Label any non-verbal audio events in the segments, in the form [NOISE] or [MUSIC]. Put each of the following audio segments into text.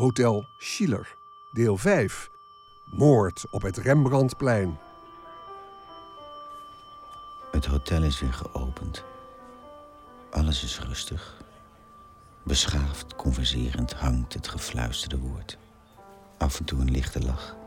Hotel Schiller, deel 5. Moord op het Rembrandtplein. Het hotel is weer geopend. Alles is rustig. Beschaafd, converserend hangt het gefluisterde woord. Af en toe een lichte lach.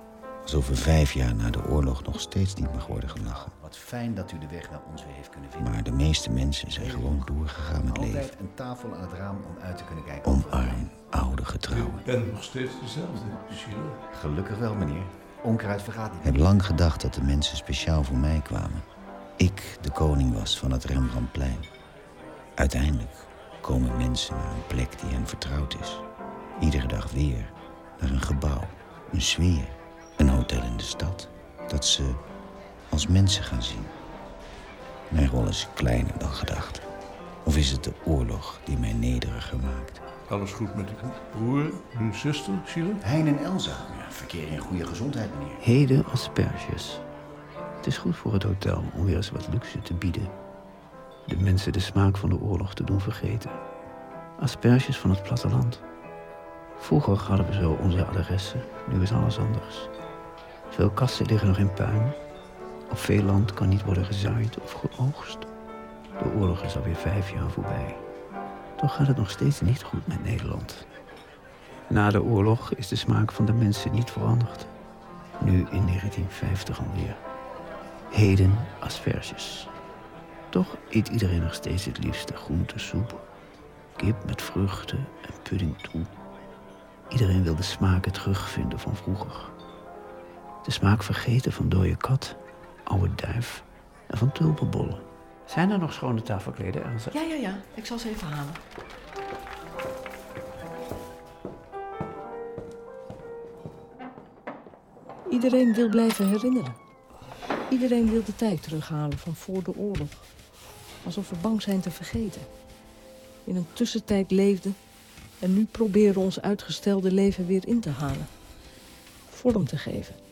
Alsof er vijf jaar na de oorlog nog steeds niet mag worden gelachen. Wat fijn dat u de weg naar ons weer heeft kunnen vinden. Maar de meeste mensen zijn gewoon doorgegaan met leven. Altijd een tafel aan het raam om uit te kunnen kijken. Omarm oude getrouwen. Ik ben nog steeds dezelfde, Sheila. Gelukkig wel, meneer. Onkruid vergaat niet. heb lang gedacht dat de mensen speciaal voor mij kwamen. Ik de koning was van het Rembrandtplein. Uiteindelijk komen mensen naar een plek die hen vertrouwd is. Iedere dag weer naar een gebouw, een sfeer, een hotel in de stad. Dat ze als mensen gaan zien. Mijn rol is kleiner dan gedacht. Of is het de oorlog die mij nederiger maakt? Alles goed met uw broer, uw zuster, Sheila? Hein en Elsa. Ja, verkeer in goede gezondheid, meneer. Heden asperges. Het is goed voor het hotel om weer eens wat luxe te bieden. De mensen de smaak van de oorlog te doen vergeten. Asperges van het platteland. Vroeger hadden we zo onze adressen, nu is alles anders. Veel kassen liggen nog in puin. Op veel land kan niet worden gezaaid of geoogst. De oorlog is alweer vijf jaar voorbij. Toch gaat het nog steeds niet goed met Nederland. Na de oorlog is de smaak van de mensen niet veranderd. Nu in 1950 alweer. Heden asperges. Toch eet iedereen nog steeds het liefste groentesoep. Kip met vruchten en pudding toe. Iedereen wil de smaken terugvinden van vroeger. De smaak vergeten van dode kat, oude duif en van tulpenbollen. Zijn er nog schone tafelkleden, Elsa? Ja, ja, ja. Ik zal ze even halen. Iedereen wil blijven herinneren. Iedereen wil de tijd terughalen van voor de oorlog. Alsof we bang zijn te vergeten. In een tussentijd leefden en nu proberen ons uitgestelde leven weer in te halen. Vorm te geven.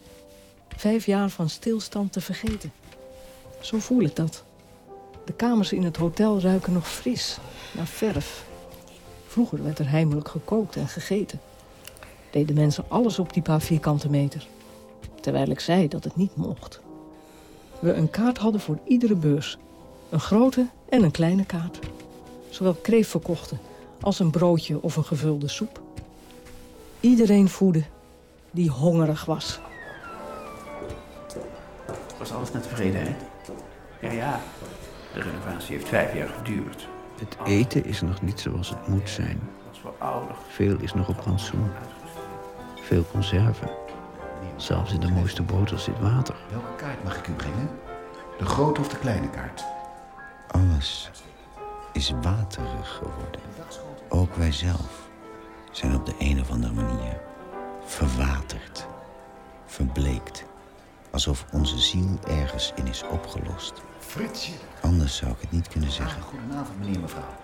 Vijf jaar van stilstand te vergeten. Zo voel ik dat. De kamers in het hotel ruiken nog fris, naar verf. Vroeger werd er heimelijk gekookt en gegeten. Deden mensen alles op die paar vierkante meter. Terwijl ik zei dat het niet mocht. We een kaart hadden voor iedere beurs. Een grote en een kleine kaart. Zowel kreeft verkochten als een broodje of een gevulde soep. Iedereen voedde die hongerig was. Was alles naar tevredenheid? Ja, ja. De renovatie heeft vijf jaar geduurd. Het eten is nog niet zoals het moet zijn. Veel is nog op rantsoen. Veel conserven. Zelfs in de mooiste boter zit water. Welke kaart mag ik u brengen? De grote of de kleine kaart? Alles is waterig geworden. Ook wij zelf zijn op de een of andere manier verwaterd, verbleekt. Alsof onze ziel ergens in is opgelost. Fritsje. Anders zou ik het niet kunnen zeggen. Ah, goedenavond, meneer en mevrouw.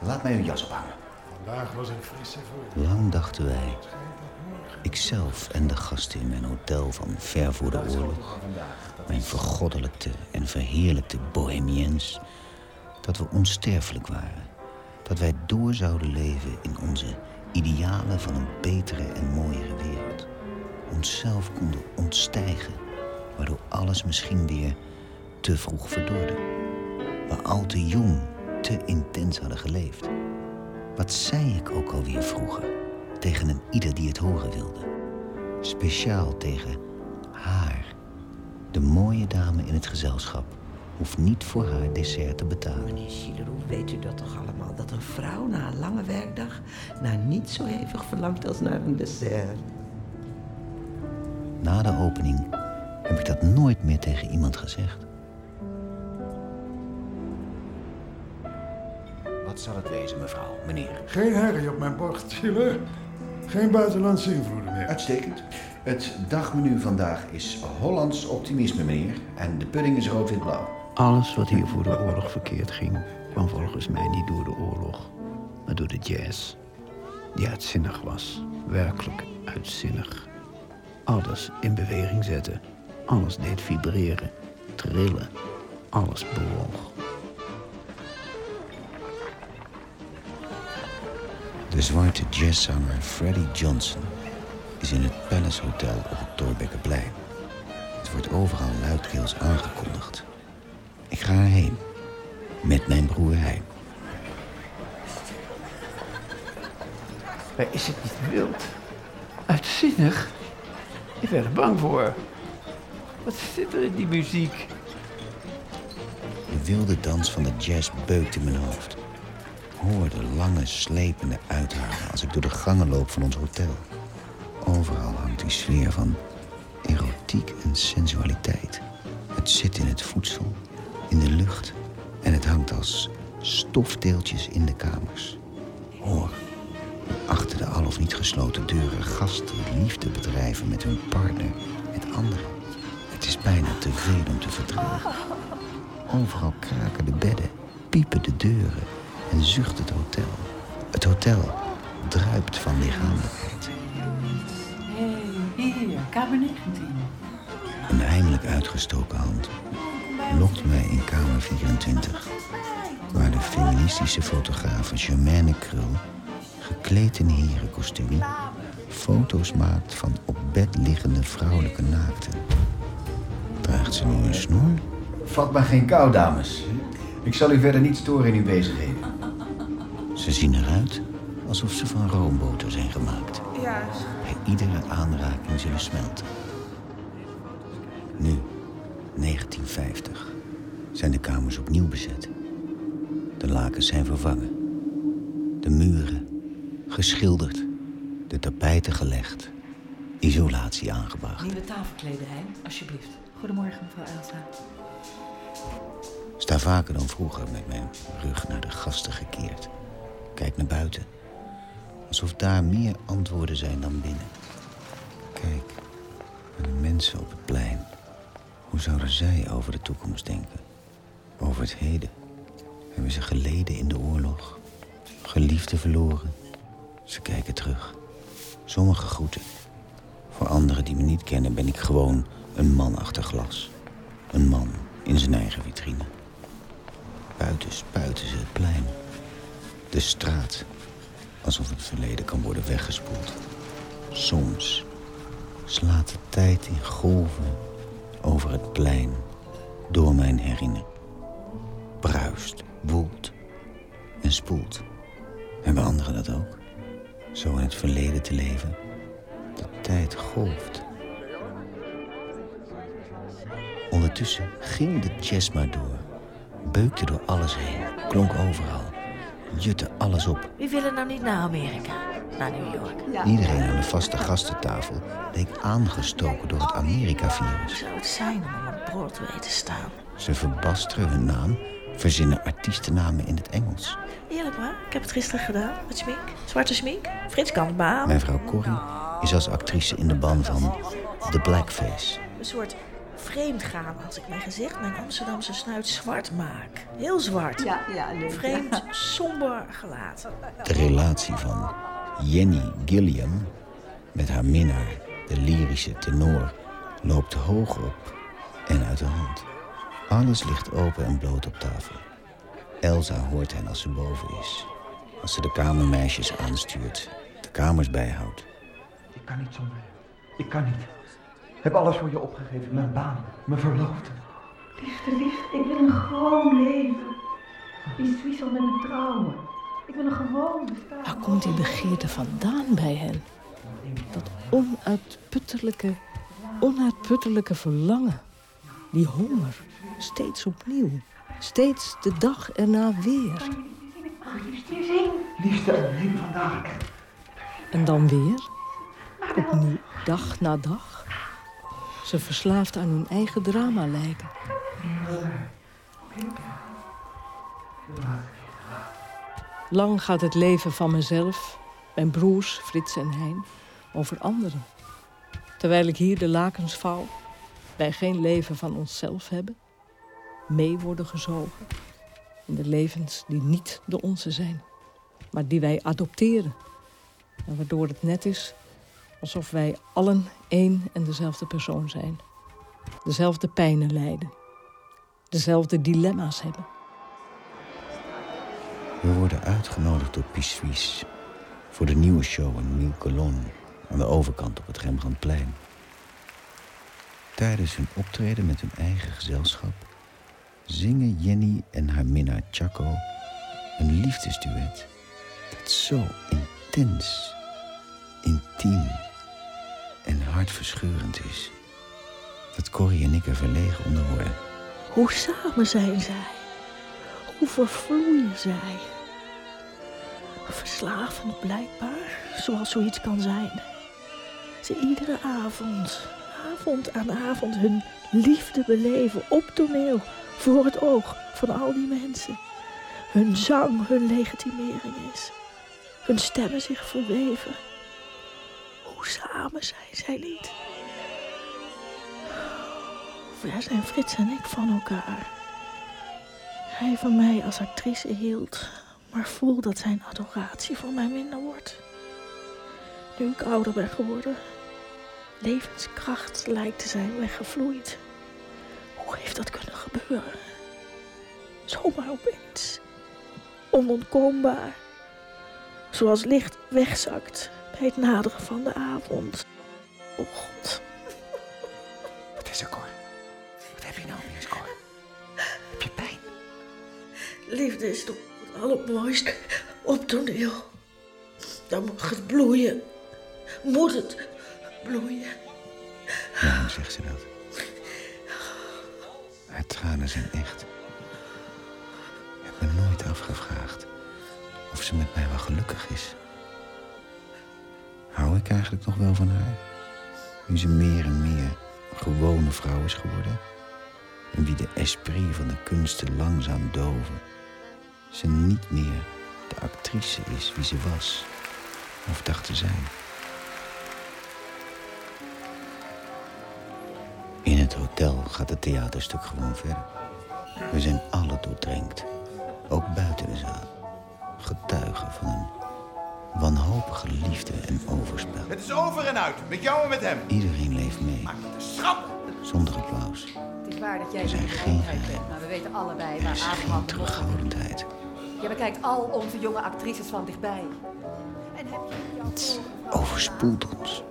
Laat mij uw jas ophangen. Vandaag was een frisse voor Lang dachten wij, ikzelf en de gasten in mijn hotel van ver voor de oorlog, mijn vergoddelijkte en verheerlijkte bohemiens, dat we onsterfelijk waren. Dat wij door zouden leven in onze idealen van een betere en mooiere wereld. Onszelf konden ontstijgen, waardoor alles misschien weer te vroeg verdorde. We al te jong, te intens hadden geleefd. Wat zei ik ook alweer vroeger tegen een ieder die het horen wilde? Speciaal tegen haar. De mooie dame in het gezelschap hoeft niet voor haar dessert te betalen. Meneer Schiller, hoe weet u dat toch allemaal? Dat een vrouw na een lange werkdag naar niet zo hevig verlangt als naar een dessert. Na de opening heb ik dat nooit meer tegen iemand gezegd. Wat zal het wezen, mevrouw, meneer? Geen herrie op mijn bord, Schiller. Geen buitenlandse invloeden meer. Uitstekend. Het dagmenu vandaag is Hollands optimisme, meneer. En de pudding is rood-wit-blauw. Alles wat hier voor de oorlog verkeerd ging, kwam volgens mij niet door de oorlog, maar door de jazz. Die uitzinnig was, werkelijk uitzinnig. Alles in beweging zette, alles deed vibreren, trillen, alles bewoog. De zwarte jazzzanger Freddie Johnson is in het Palace Hotel op het Thorbeckenplein. Het wordt overal luidkeels aangekondigd. Ik ga erheen. Met mijn broer Hein. Maar is het niet wild? Uitzinnig? Ik ben er bang voor. Wat zit er in die muziek? De wilde dans van de jazz beukt in mijn hoofd. Hoor de lange, slepende uithalen als ik door de gangen loop van ons hotel. Overal hangt die sfeer van erotiek en sensualiteit. Het zit in het voedsel, in de lucht en het hangt als stofdeeltjes in de kamers. Hoor, achter de al of niet gesloten deuren gasten liefde bedrijven met hun partner, met anderen. Het is bijna te veel om te verdragen. Overal kraken de bedden, piepen de deuren en zucht het hotel. Het hotel druipt van lichamelijkheid. Hé, hier, kamer 19. Een eindelijk uitgestoken hand lokt mij in kamer 24, waar de feministische fotografe Germaine Krul, gekleed in herenkostuum, foto's maakt van op bed liggende vrouwelijke naakten. Draagt ze nu een snoer? Vat maar geen kou, dames. Ik zal u verder niet storen in uw bezigheden. Ze zien eruit alsof ze van roomboter zijn gemaakt. Ja. Bij iedere aanraking zullen smelten. Nu, 1950, zijn de kamers opnieuw bezet. De lakens zijn vervangen. De muren geschilderd. De tapijten gelegd. Isolatie aangebracht. Nieuwe tafelkleden, Hein, alsjeblieft. Goedemorgen, mevrouw Elsa. Sta vaker dan vroeger met mijn rug naar de gasten gekeerd. Kijk naar buiten. Alsof daar meer antwoorden zijn dan binnen. Kijk naar de mensen op het plein. Hoe zouden zij over de toekomst denken? Over het heden? Hebben ze geleden in de oorlog? Geliefden verloren? Ze kijken terug. Sommigen groeten. Voor anderen die me niet kennen ben ik gewoon een man achter glas. Een man in zijn eigen vitrine. Buiten spuiten ze het plein. De straat. Alsof het verleden kan worden weggespoeld. Soms slaat de tijd in golven over het plein door mijn herinnering. Bruist, woelt en spoelt. Hebben anderen dat ook? Zo in het verleden te leven? De tijd golft. Ondertussen ging de jazz maar door. Beukte door alles heen, klonk overal. Jutte alles op. Wie willen nou niet naar Amerika? Naar New York? Iedereen aan de vaste gastentafel leek aangestoken door het Amerika-virus. Zou het zijn om op Broadway te staan? Ze verbasteren hun naam, verzinnen artiestennamen in het Engels. Eerlijk waar, ik heb het gisteren gedaan met smink. Zwarte smink. Frits kan het behamen. Mijn vrouw Corrie is als actrice in de ban van The Blackface. Een soort vreemdgaan als ik mijn gezicht, mijn Amsterdamse snuit zwart maak. Heel zwart. Ja, ja, leuk. Vreemd, somber gelaat. De relatie van Jenny Gilliam met haar minnaar, de lyrische tenor, loopt hoog op en uit de hand. Alles ligt open en bloot op tafel. Elsa hoort hen als ze boven is. Als ze de kamermeisjes aanstuurt, de kamers bijhoudt. Ik kan niet zonder. Ik kan niet. Ik heb alles voor je opgegeven. Mijn baan, mijn verloofde. Liefste, liefste, ik wil een gewoon leven. Die Suisse met me trouwen. Ik wil een gewoon bestaan. Waar komt die begeerte vandaan bij hen? Dat onuitputtelijke, onuitputtelijke verlangen. Die honger. Steeds opnieuw. Steeds de dag erna weer. Liefste, neem vandaag. En dan weer. Opnieuw, dag na dag. Ze verslaafd aan hun eigen drama lijken. Lang gaat het leven van mezelf, mijn broers Frits en Hein, over anderen. Terwijl ik hier de lakens vouw, wij geen leven van onszelf hebben, mee worden gezogen in de levens die niet de onze zijn, maar die wij adopteren. En waardoor het net is alsof wij allen één en dezelfde persoon zijn. Dezelfde pijnen lijden, dezelfde dilemma's hebben. We worden uitgenodigd door Pissuis Voor de nieuwe show in Colonne aan de overkant op het Rembrandtplein. Tijdens hun optreden met hun eigen gezelschap zingen Jenny en haar minnaar Chaco een liefdesduet dat zo intens, intiem en hartverscheurend is dat Corrie en ik er verlegen onder worden. Hoe samen zijn zij? Hoe vervloeien zij? Verslavend blijkbaar, zoals zoiets kan zijn. Ze iedere avond, avond aan avond hun liefde beleven op toneel, voor het oog van al die mensen. Hun zang hun legitimering is. Hun stemmen zich verweven. Samen zijn zij niet? Ver zijn Frits en ik van elkaar. Hij van mij als actrice hield, maar voel dat zijn adoratie voor mij minder wordt. Nu ik ouder ben geworden, levenskracht lijkt te zijn weggevloeid. Hoe heeft dat kunnen gebeuren? Zomaar opeens. Onontkoombaar. Zoals licht wegzakt bij het naderen van de avond. Oh God. Wat is er, Cor? Wat heb je nou weer, Cor? Heb je pijn? Liefde is toch het allermooiste op toneel. Dan mag het bloeien. Moet het bloeien. Waarom zegt ze dat? Haar tranen zijn echt. Ik heb me nooit afgevraagd of ze met mij wel gelukkig is. Ik eigenlijk nog wel van haar? Nu ze meer en meer gewone vrouw is geworden. En wie de esprit van de kunsten langzaam doven. Ze niet meer de actrice is wie ze was. Of dacht te zijn. In het hotel gaat het theaterstuk gewoon verder. We zijn alle doordrenkt. Ook buiten de zaal. Getuigen van een wanhopige liefde en overspel. Het is over en uit, met jou en met hem. Iedereen leeft mee. Maak het een schap. Zonder applaus. Het is waar dat jij Er zijn geen bent, maar we weten allebei Er waar is geen terughoudendheid. Je bekijkt al onze jonge actrices van dichtbij. En heb je Het overspoelt ons.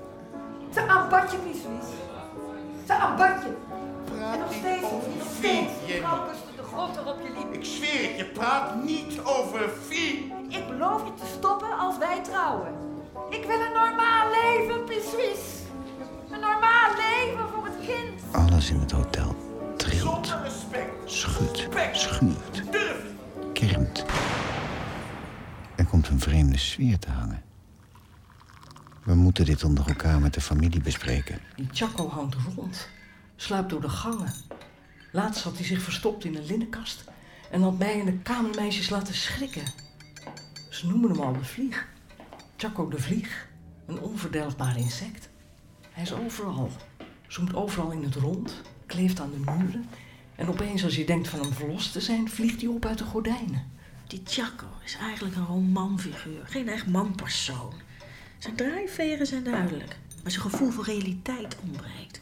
Ze aanbad je, Pieswies. Ze aanbad je. En nog steeds, nog steeds. De grond erop je liep. Ik zweer het, je praat niet over Fie. Ik beloof je te stoppen als wij trouwen. Ik wil een normaal leven, Pieswies. Een normaal leven voor het kind. Alles in het hotel trilt, schudt, schuurt, kermt. Er komt een vreemde sfeer te hangen. We moeten dit onder elkaar met de familie bespreken. Die Chaco hangt rond, sluipt door de gangen. Laatst had hij zich verstopt in een linnenkast en had mij en de kamermeisjes laten schrikken. Ze noemen hem al de vlieg. Chaco de vlieg, een onverdelgbaar insect. Hij is overal, zoemt overal in het rond, kleeft aan de muren. En opeens als je denkt van hem verlost te zijn, vliegt hij op uit de gordijnen. Die Chaco is eigenlijk een romanfiguur, geen echt manpersoon. Zijn drijfveren zijn duidelijk, maar zijn gevoel voor realiteit ontbreekt.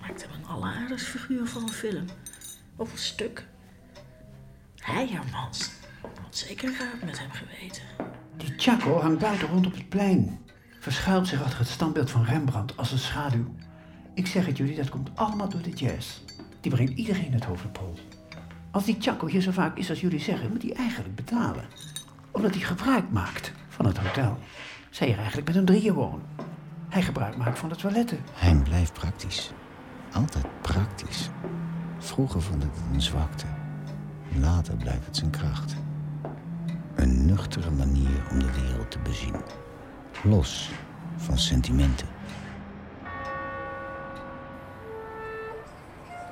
Maakt hem een alleraardigst figuur voor een film. Of een stuk. Heijermans zeker raad met hem geweten. Die Chaco hangt buiten rond op het plein. Verschuilt zich achter het standbeeld van Rembrandt als een schaduw. Ik zeg het jullie, dat komt allemaal door de jazz. Die brengt iedereen het hoofdpol. Als die Chaco hier zo vaak is als jullie zeggen, moet hij eigenlijk betalen. Omdat hij gebruik maakt van het hotel. Zij er eigenlijk met een drieën wonen. Hij gebruik maakt van de toiletten. Hij blijft praktisch. Altijd praktisch. Vroeger vond ik het een zwakte. Later blijkt het zijn kracht. Een nuchtere manier om de wereld te bezien. Los van sentimenten.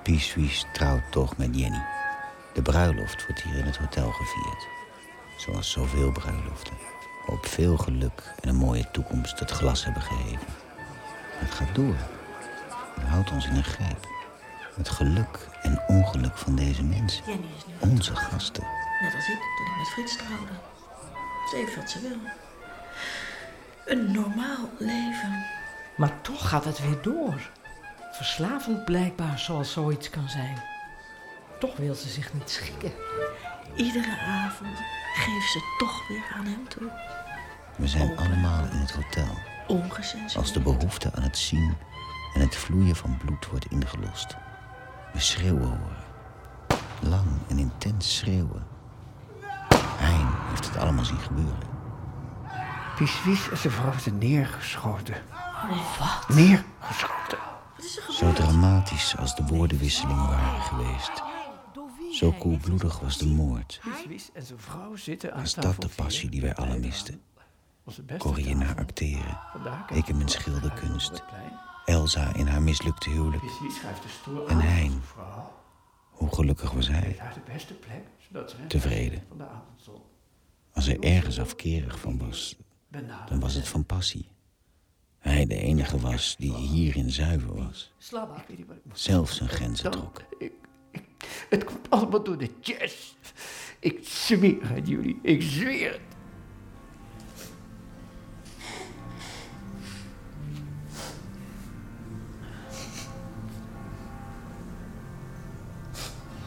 Pieswies trouwt toch met Jenny. De bruiloft wordt hier in het hotel gevierd. Zoals zoveel bruiloften. Op veel geluk en een mooie toekomst het glas hebben geheven. Het gaat door. Het houdt ons in een greep. Het geluk en ongeluk van deze mensen. Onze gasten. Net als ik toen ik met Frits trouwde. Ze heeft wat ze wil. Een normaal leven. Maar toch gaat het weer door. Verslavend blijkbaar, zoals zoiets kan zijn. Toch wil ze zich niet schikken. Iedere avond geeft ze toch weer aan hem toe. We zijn allemaal in het hotel. Ongecensureerd. Als de behoefte aan het zien en het vloeien van bloed wordt ingelost. We schreeuwen horen. Lang en intens schreeuwen. Heeft het allemaal zien gebeuren. Piswies en zijn vrouw zijn neergeschoten. Wat? Neergeschoten. Zo dramatisch als de woordenwisselingen waren geweest. Zo koelbloedig was de moord. Piswies en zijn vrouw zitten aan Was tafel dat de passie die wij allen misten? Corrie in haar acteren. Ik in mijn schilderkunst. Elsa in haar mislukte huwelijk. En aan Hein. Hoe gelukkig was hij? Uit de beste plek, zodat ze hem Tevreden. Als hij ergens afkerig van was, dan was het van passie. Hij de enige was die hierin zuiver was. Zelf zijn grenzen trok. Het komt allemaal door de jazz. Ik zweer het jullie, ik zweer het.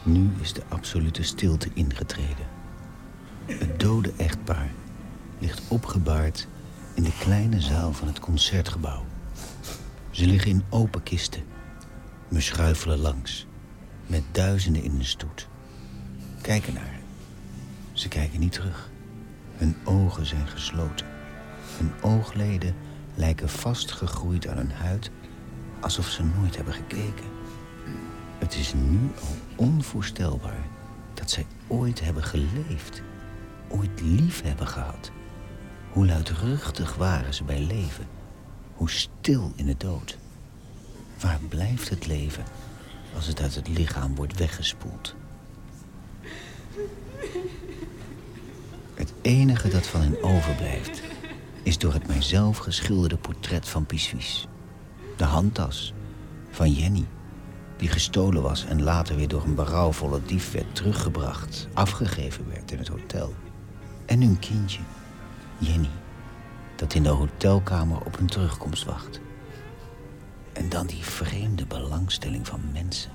Nu is de absolute stilte ingetreden. Het dode echtpaar ligt opgebaard in de kleine zaal van het concertgebouw. Ze liggen in open kisten. We schuifelen langs, met duizenden in de stoet. Kijken naar. Ze kijken niet terug. Hun ogen zijn gesloten. Hun oogleden lijken vastgegroeid aan hun huid, alsof ze nooit hebben gekeken. Het is nu al onvoorstelbaar dat zij ooit hebben geleefd, ooit lief hebben gehad. Hoe luidruchtig waren ze bij leven, hoe stil in de dood. Waar blijft het leven als het uit het lichaam wordt weggespoeld? Het enige dat van hen overblijft is door het mijzelf geschilderde portret van Pissuis. De handtas van Jenny, die gestolen was en later weer door een berouwvolle dief werd teruggebracht, afgegeven werd in het hotel. En hun kindje, Jenny, dat in de hotelkamer op hun terugkomst wacht. En dan die vreemde belangstelling van mensen.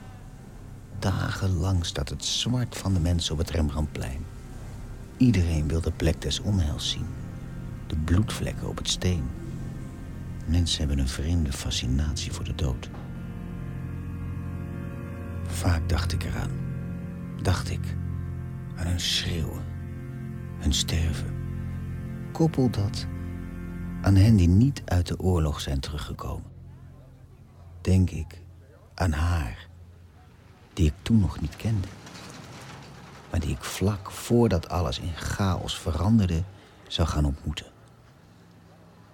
Dagenlang staat het zwart van de mensen op het Rembrandtplein. Iedereen wil de plek des onheils zien. De bloedvlekken op het steen. Mensen hebben een vreemde fascinatie voor de dood. Vaak dacht ik eraan. Dacht ik aan hun schreeuwen. Hun sterven. Koppel dat aan hen die niet uit de oorlog zijn teruggekomen. Denk ik aan haar, die ik toen nog niet kende. Maar die ik vlak voordat alles in chaos veranderde, zou gaan ontmoeten.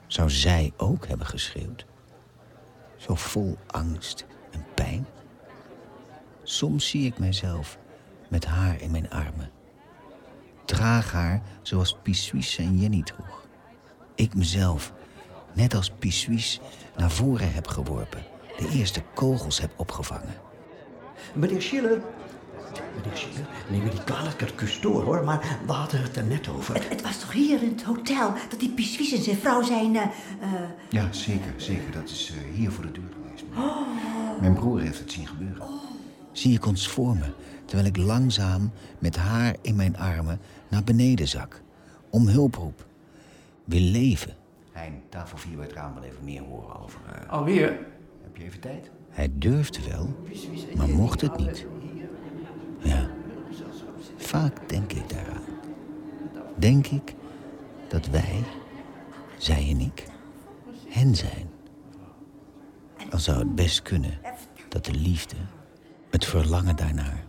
Zou zij ook hebben geschreeuwd? Zo vol angst en pijn? Soms zie ik mijzelf met haar in mijn armen. Draag haar zoals Pissuis en Jenny droeg. Ik mezelf, net als Pissuis, naar voren heb geworpen. De eerste kogels heb opgevangen. Meneer Schiller. Meneer Schiller, neem me niet kwalijk, ik kus door hoor, maar we hadden het er net over. Het, het was toch hier in het hotel dat die Pissuis en zijn vrouw zijn... eh, eh, Ja, zeker, zeker. Dat is eh, hier voor de deur geweest. oh, Mijn broer heeft het zien gebeuren. Zie ik ons voor me, terwijl ik langzaam met haar in mijn armen naar beneden zak. Om hulp roep. Wil leven. Hein, tafel 4 bij het raam wil even meer horen over... eh, Alweer? Heb je even tijd? Hij durfde wel, maar mocht het niet. Ja, vaak denk ik daaraan. Denk ik dat wij, zij en ik, hen zijn. Al zou het best kunnen dat de liefde, het verlangen daarnaar,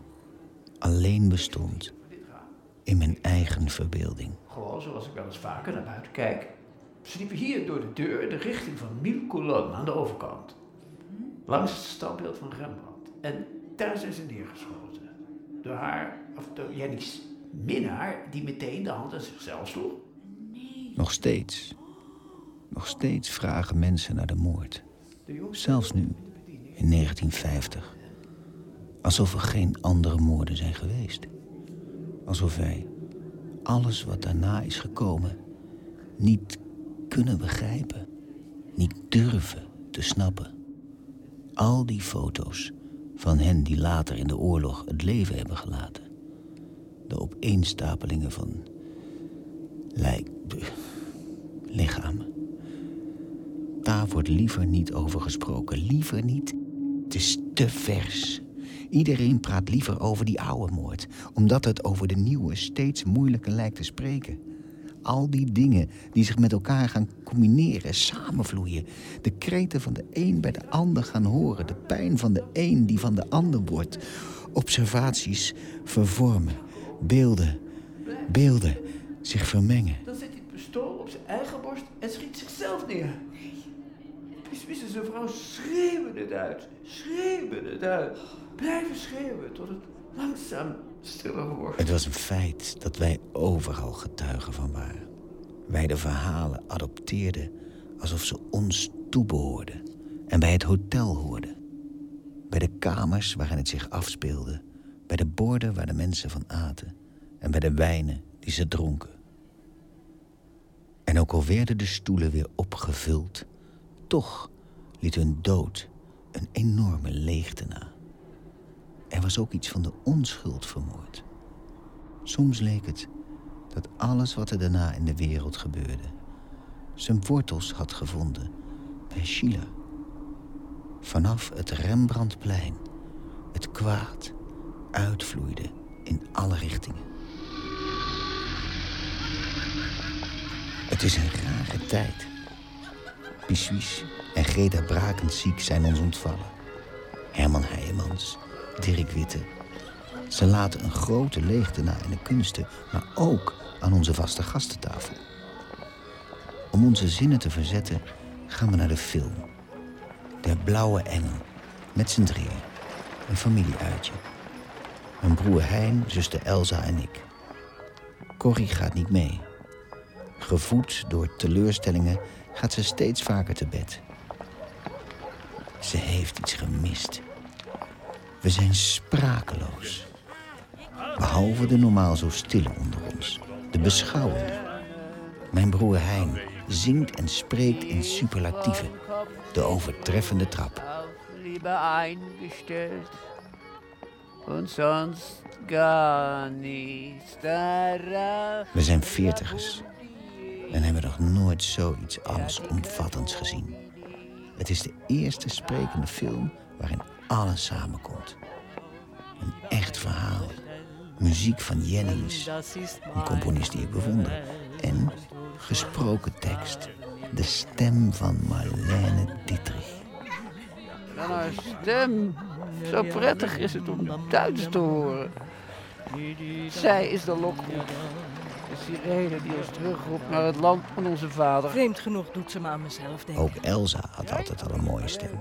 alleen bestond in mijn eigen verbeelding. Gewoon zoals ik wel eens vaker naar buiten kijk. Ze liepen hier door de deur in de richting van Mille Colonne aan de overkant. Langs het standbeeld van Rembrandt. En daar zijn ze neergeschoten. Door haar, of door Jenny's minnaar, die meteen de hand aan zichzelf sloeg. Nog steeds, nog steeds vragen mensen naar de moord. Zelfs nu, in 1950. Alsof er geen andere moorden zijn geweest. Alsof wij alles wat daarna is gekomen niet kunnen begrijpen. Niet durven te snappen. Al die foto's van hen die later in de oorlog het leven hebben gelaten. De opeenstapelingen van lijk, lichamen. Daar wordt liever niet over gesproken. Liever niet. Het is te vers. Iedereen praat liever over die oude moord, omdat het over de nieuwe steeds moeilijker lijkt te spreken. Al die dingen die zich met elkaar gaan combineren, samenvloeien. De kreten van de een bij de ander gaan horen. De pijn van de een die van de ander wordt. Observaties vervormen. Beelden, beelden zich vermengen. Dan zet hij het pistool op zijn eigen borst en schiet zichzelf neer. En zijn vrouw schreeuwen het uit. Schreeuwen het uit. Blijven schreeuwen tot het langzaam stiller wordt. Het was een feit dat wij overal getuigen van waren. Wij de verhalen adopteerden alsof ze ons toebehoorden. En bij het hotel hoorden. Bij de kamers waarin het zich afspeelde. Bij de borden waar de mensen van aten. En bij de wijnen die ze dronken. En ook al werden de stoelen weer opgevuld, toch liet hun dood een enorme leegte na. Er was ook iets van de onschuld vermoord. Soms leek het dat alles wat er daarna in de wereld gebeurde, zijn wortels had gevonden bij Sheila. Vanaf het Rembrandtplein het kwaad uitvloeide in alle richtingen. Het is een rare tijd. Pissuis en Greta Brakensziek zijn ons ontvallen. Herman Heijemans, Dirk Witte. Ze laten een grote leegte na in de kunsten, maar ook aan onze vaste gastentafel. Om onze zinnen te verzetten gaan we naar de film. De Blauwe Engel, met z'n drieën. Een familieuitje. Mijn broer Hein, zuster Elsa en ik. Corrie gaat niet mee. Gevoed door teleurstellingen gaat ze steeds vaker te bed. Ze heeft iets gemist. We zijn sprakeloos. Behalve de normaal zo stille onder ons, de beschouwende. Mijn broer Hein zingt en spreekt in superlatieven, de overtreffende trap. We zijn veertigers en hebben nog nooit zoiets allesomvattends gezien. Het is de eerste sprekende film waarin alles samenkomt. Een echt verhaal. Muziek van Jennings, een componist die ik bewonder. En gesproken tekst. De stem van Marlene Dietrich. En haar stem. Zo prettig is het om Duits te horen. Zij is de lokroep. De sirene die ons terugroept naar het land van onze vader. Vreemd genoeg doet ze me aan mezelf denken. Ook Elsa had altijd al een mooie stem.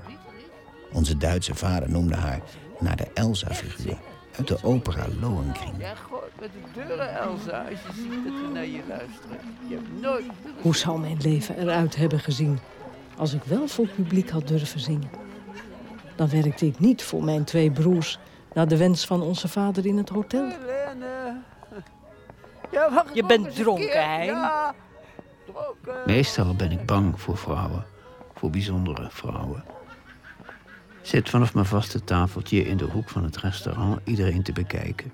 Onze Duitse vader noemde haar naar de Elsa-figuur uit de opera Lohengrin. Gooit met de deuren, Elsa, als je ziet dat we naar je luisteren. Je hebt nooit... Hoe zou mijn leven eruit hebben gezien als ik wel voor publiek had durven zingen? Dan werkte ik niet voor mijn twee broers naar de wens van onze vader in het hotel. Ja, Je bent dronken. Ja, dronken. Meestal ben ik bang voor vrouwen, voor bijzondere vrouwen. Zit vanaf mijn vaste tafeltje in de hoek van het restaurant iedereen te bekijken.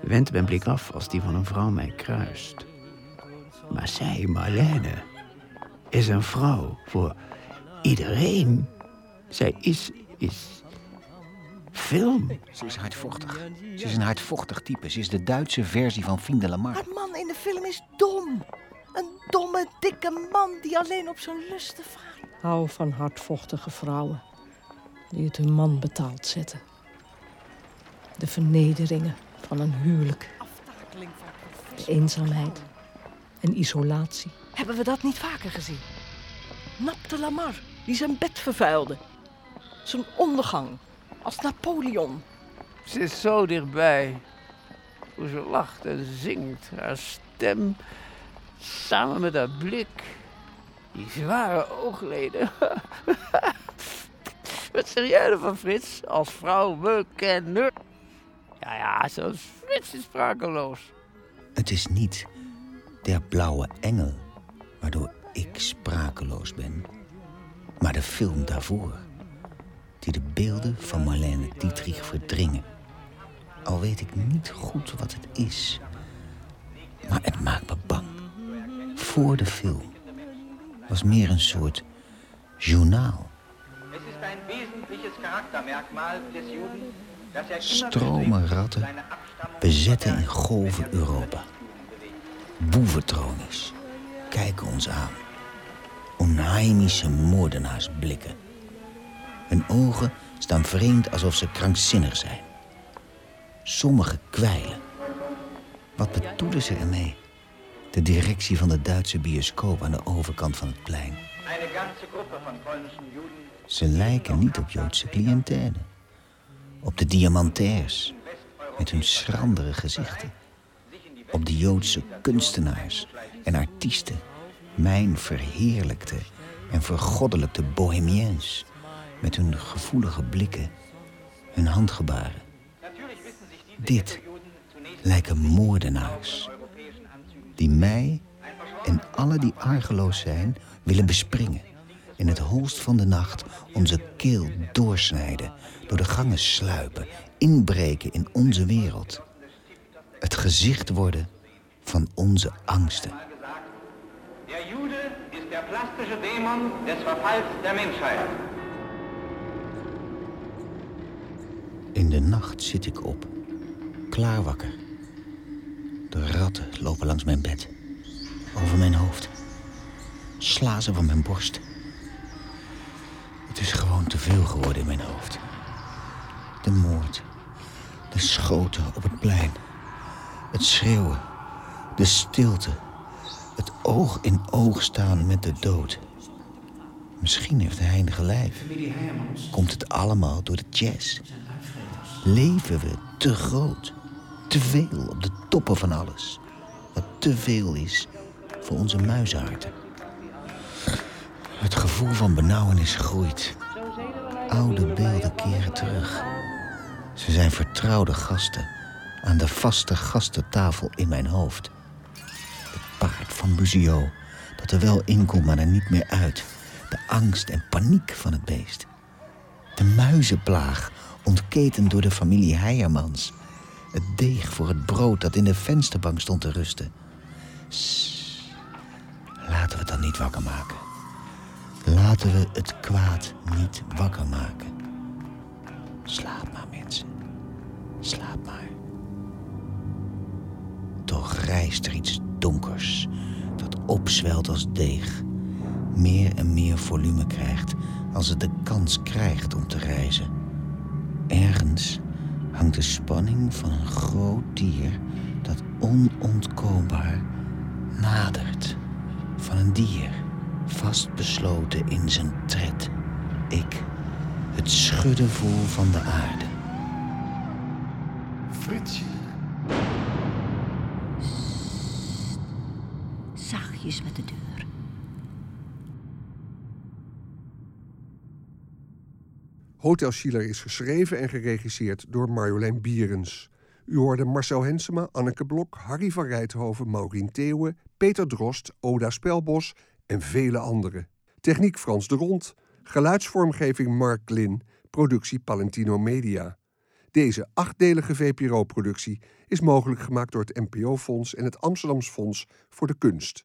Wend mijn blik af als die van een vrouw mij kruist. Maar zij, Marlene, is een vrouw voor iedereen. Zij is, is film. Ze is hardvochtig. Ze is een hardvochtig type. Ze is de Duitse versie van Fien de Lamar. Maar man in de film is dom. Een domme, dikke man die alleen op zijn lusten vaart. Hou van hardvochtige vrouwen die het hun man betaald zetten. De vernederingen van een huwelijk. De eenzaamheid en isolatie. Hebben we dat niet vaker gezien? Nap de Lamar, die zijn bed vervuilde. Zijn ondergang als Napoleon. Ze is zo dichtbij. Hoe ze lacht en zingt. Haar stem samen met haar blik. Die zware oogleden. [LAUGHS] [LAUGHS] Zeg jij ervan, Frits? Als vrouw we kennen. Ja, ja, zoals Frits is sprakeloos. Het is niet der blauwe engel waardoor ik sprakeloos ben, maar de film daarvoor, die de beelden van Marlene Dietrich verdringen. Al weet ik niet goed wat het is, maar het maakt me bang. Voor de film was meer een soort journaal. Stromen ratten bezetten in golven Europa. Boeventronies kijken ons aan. Onheimische moordenaarsblikken. Hun ogen staan vreemd alsof ze krankzinnig zijn. Sommigen kwijlen. Wat bedoelen ze ermee? De directie van de Duitse bioscoop aan de overkant van het plein. Eine ganze Gruppe von polnischen Juden Ze lijken niet op Joodse cliëntele. Op de diamantairs, met hun schrandere gezichten. Op de Joodse kunstenaars en artiesten. Mijn verheerlijkte en vergoddelijkte bohemiens. Met hun gevoelige blikken, hun handgebaren. Dit lijken moordenaars. Die mij en alle die argeloos zijn willen bespringen. In het holst van de nacht onze keel doorsnijden. Door de gangen sluipen. Inbreken in onze wereld. Het gezicht worden van onze angsten. Der Jude ist der plastische Dämon des Verfalls der Menschheit. In de nacht zit ik op, klaar wakker. De ratten lopen langs mijn bed, over mijn hoofd. Sla ze van mijn borst. Het is gewoon te veel geworden in mijn hoofd. De moord, de schoten op het plein, het schreeuwen, de stilte, het oog in oog staan met de dood. Misschien heeft hij Hermans. Komt het allemaal door de jazz? Leven we te groot? Te veel op de toppen van alles? Wat te veel is voor onze muizenharten. Het gevoel van benauwenis groeit. Oude beelden keren terug. Ze zijn vertrouwde gasten aan de vaste gastentafel in mijn hoofd. Het paard van Buzio, dat er wel in komt, maar er niet meer uit. De angst en paniek van het beest. De muizenplaag, ontketend door de familie Heijermans. Het deeg voor het brood dat in de vensterbank stond te rusten. Sst. Laten we het dan niet wakker maken. Laten we het kwaad niet wakker maken. Slaap maar, mensen. Slaap maar. Toch rijst er iets donkers dat opzwelt als deeg. Meer en meer volume krijgt als het de kans krijgt om te reizen. Ergens hangt de spanning van een groot dier dat onontkoombaar nadert. Van een dier vastbesloten in zijn tred. Ik, het schudden voel van de aarde. Fritsje. Zachtjes met de deur. Hotel Schiller is geschreven en geregisseerd door Marjolein Bierens. U hoorde Marcel Hensema, Anneke Blok, Harry van Rijthoven, Maureen Theeuwen, Peter Drost, Oda Spelbos en vele anderen. Techniek Frans de Rond, geluidsvormgeving Mark Lin, productie Palentino Media. Deze achtdelige VPRO-productie is mogelijk gemaakt door het NPO-fonds en het Amsterdams Fonds voor de Kunst.